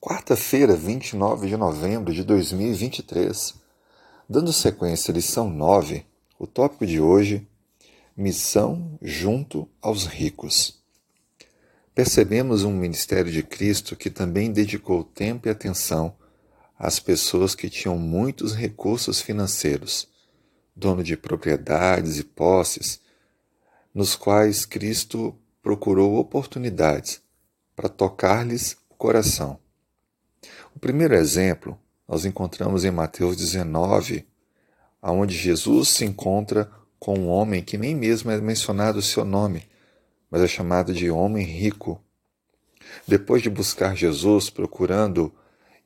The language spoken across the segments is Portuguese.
quarta-feira, 29 de novembro de 2023. Dando sequência à lição 9, o tópico de hoje: Missão junto aos ricos. Percebemos um ministério de Cristo que também dedicou tempo e atenção às pessoas que tinham muitos recursos financeiros, dono de propriedades e posses, nos quais Cristo procurou oportunidades para tocar-lhes o coração. O primeiro exemplo nós encontramos em Mateus 19, onde Jesus se encontra com um homem que nem mesmo é mencionado o seu nome, mas é chamado de homem rico. Depois de buscar Jesus, procurando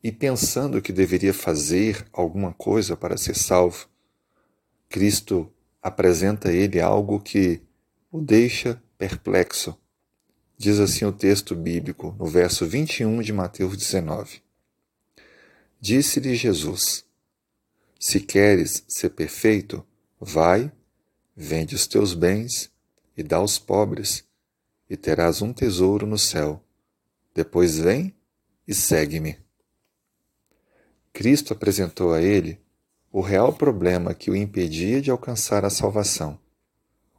e pensando que deveria fazer alguma coisa para ser salvo, Cristo apresenta a ele algo que o deixa perplexo. Diz assim o texto bíblico, no verso 21 de Mateus 19. Disse-lhe Jesus: Se queres ser perfeito, vai, vende os teus bens e dá aos pobres, e terás um tesouro no céu. Depois vem e segue-me. Cristo apresentou a ele o real problema que o impedia de alcançar a salvação.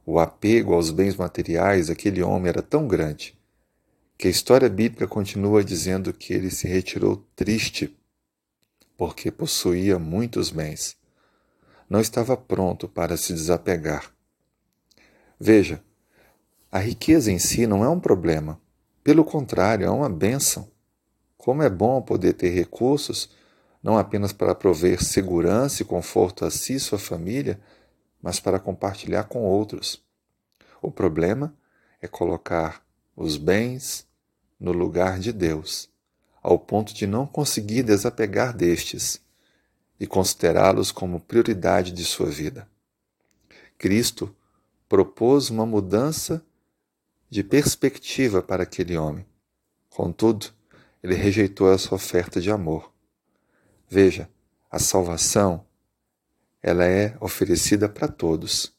O apego aos bens materiais daquele homem era tão grande que a história bíblica continua dizendo que ele se retirou triste porque possuía muitos bens. Não estava pronto para se desapegar. Veja, a riqueza em si não é um problema. Pelo contrário, é uma bênção. Como é bom poder ter recursos, não apenas para prover segurança e conforto a si e sua família, mas para compartilhar com outros. O problema é colocar os bens no lugar de Deus ao ponto de não conseguir desapegar destes e considerá-los como prioridade de sua vida. Cristo propôs uma mudança de perspectiva para aquele homem. Contudo, ele rejeitou essa oferta de amor. Veja, a salvação ela é oferecida para todos.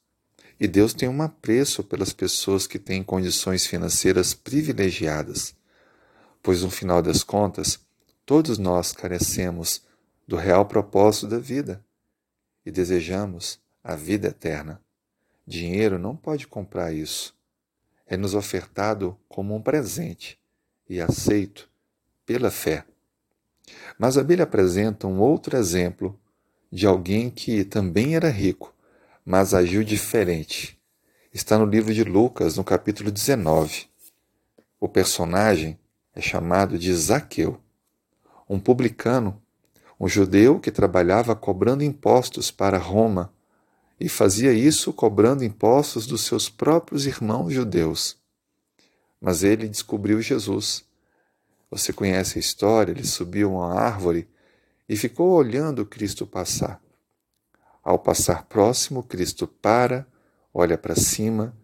E Deus tem um apreço pelas pessoas que têm condições financeiras privilegiadas pois no final das contas, todos nós carecemos do real propósito da vida e desejamos a vida eterna. Dinheiro não pode comprar isso. É nos ofertado como um presente e aceito pela fé. Mas a Bíblia apresenta um outro exemplo de alguém que também era rico, mas agiu diferente. Está no livro de Lucas, no capítulo 19. O personagem é chamado de Zaqueu, um publicano, um judeu que trabalhava cobrando impostos para Roma e fazia isso cobrando impostos dos seus próprios irmãos judeus. Mas ele descobriu Jesus. Você conhece a história? Ele subiu uma árvore e ficou olhando Cristo passar. Ao passar próximo, Cristo para, olha para cima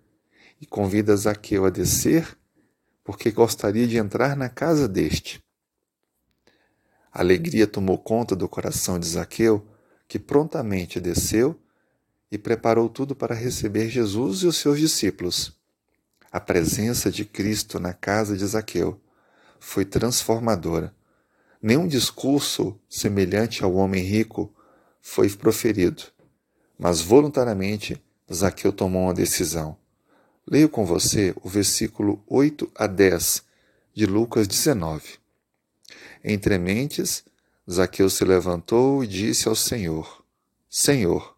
e convida Zaqueu a descer porque gostaria de entrar na casa deste. A alegria tomou conta do coração de Zaqueu, que prontamente desceu e preparou tudo para receber Jesus e os seus discípulos. A presença de Cristo na casa de Zaqueu foi transformadora. Nenhum discurso semelhante ao homem rico foi proferido, mas voluntariamente Zaqueu tomou uma decisão. Leio com você o versículo 8 a 10 de Lucas 19. Entre mentes, Zaqueu se levantou e disse ao Senhor: Senhor,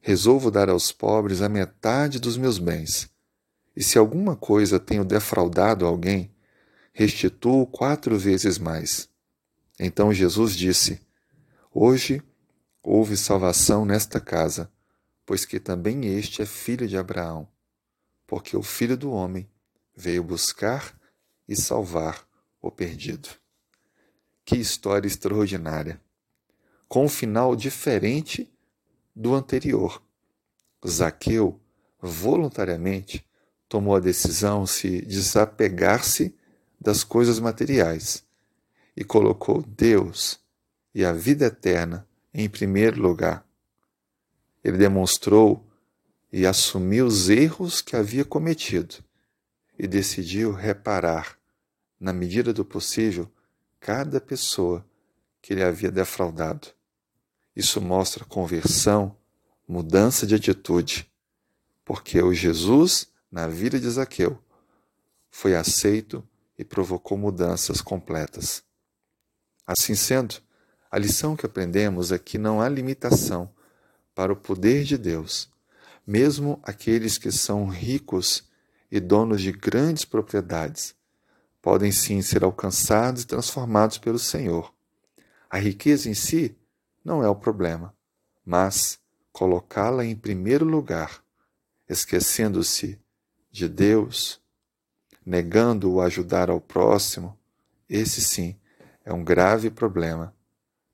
resolvo dar aos pobres a metade dos meus bens. E se alguma coisa tenho defraudado alguém, restituo quatro vezes mais. Então Jesus disse: Hoje houve salvação nesta casa, pois que também este é filho de Abraão porque o Filho do Homem veio buscar e salvar o perdido. Que história extraordinária! Com um final diferente do anterior. Zaqueu voluntariamente tomou a decisão de desapegar-se das coisas materiais e colocou Deus e a vida eterna em primeiro lugar. Ele demonstrou e assumiu os erros que havia cometido e decidiu reparar, na medida do possível, cada pessoa que ele havia defraudado. Isso mostra conversão, mudança de atitude, porque o Jesus, na vida de Zaqueu, foi aceito e provocou mudanças completas. Assim sendo, a lição que aprendemos é que não há limitação para o poder de Deus. Mesmo aqueles que são ricos e donos de grandes propriedades podem sim ser alcançados e transformados pelo Senhor. A riqueza em si não é o problema, mas colocá-la em primeiro lugar, esquecendo-se de Deus, negando o ajudar ao próximo, esse sim é um grave problema.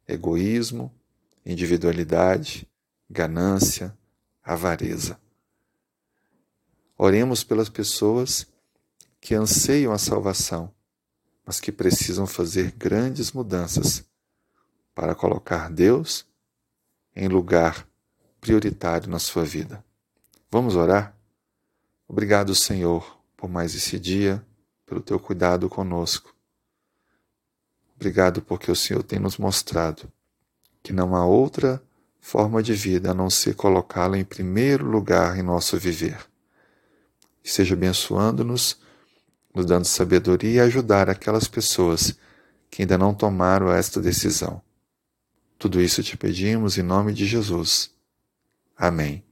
Egoísmo, individualidade, ganância, avareza. Oremos pelas pessoas que anseiam a salvação, mas que precisam fazer grandes mudanças para colocar Deus em lugar prioritário na sua vida. Vamos orar? Obrigado, Senhor, por mais esse dia, pelo teu cuidado conosco. Obrigado porque o Senhor tem nos mostrado que não há outra forma de vida a não ser colocá-la em primeiro lugar em nosso viver. E seja abençoando-nos, nos dando sabedoria e ajudar aquelas pessoas que ainda não tomaram esta decisão. Tudo isso te pedimos em nome de Jesus. Amém.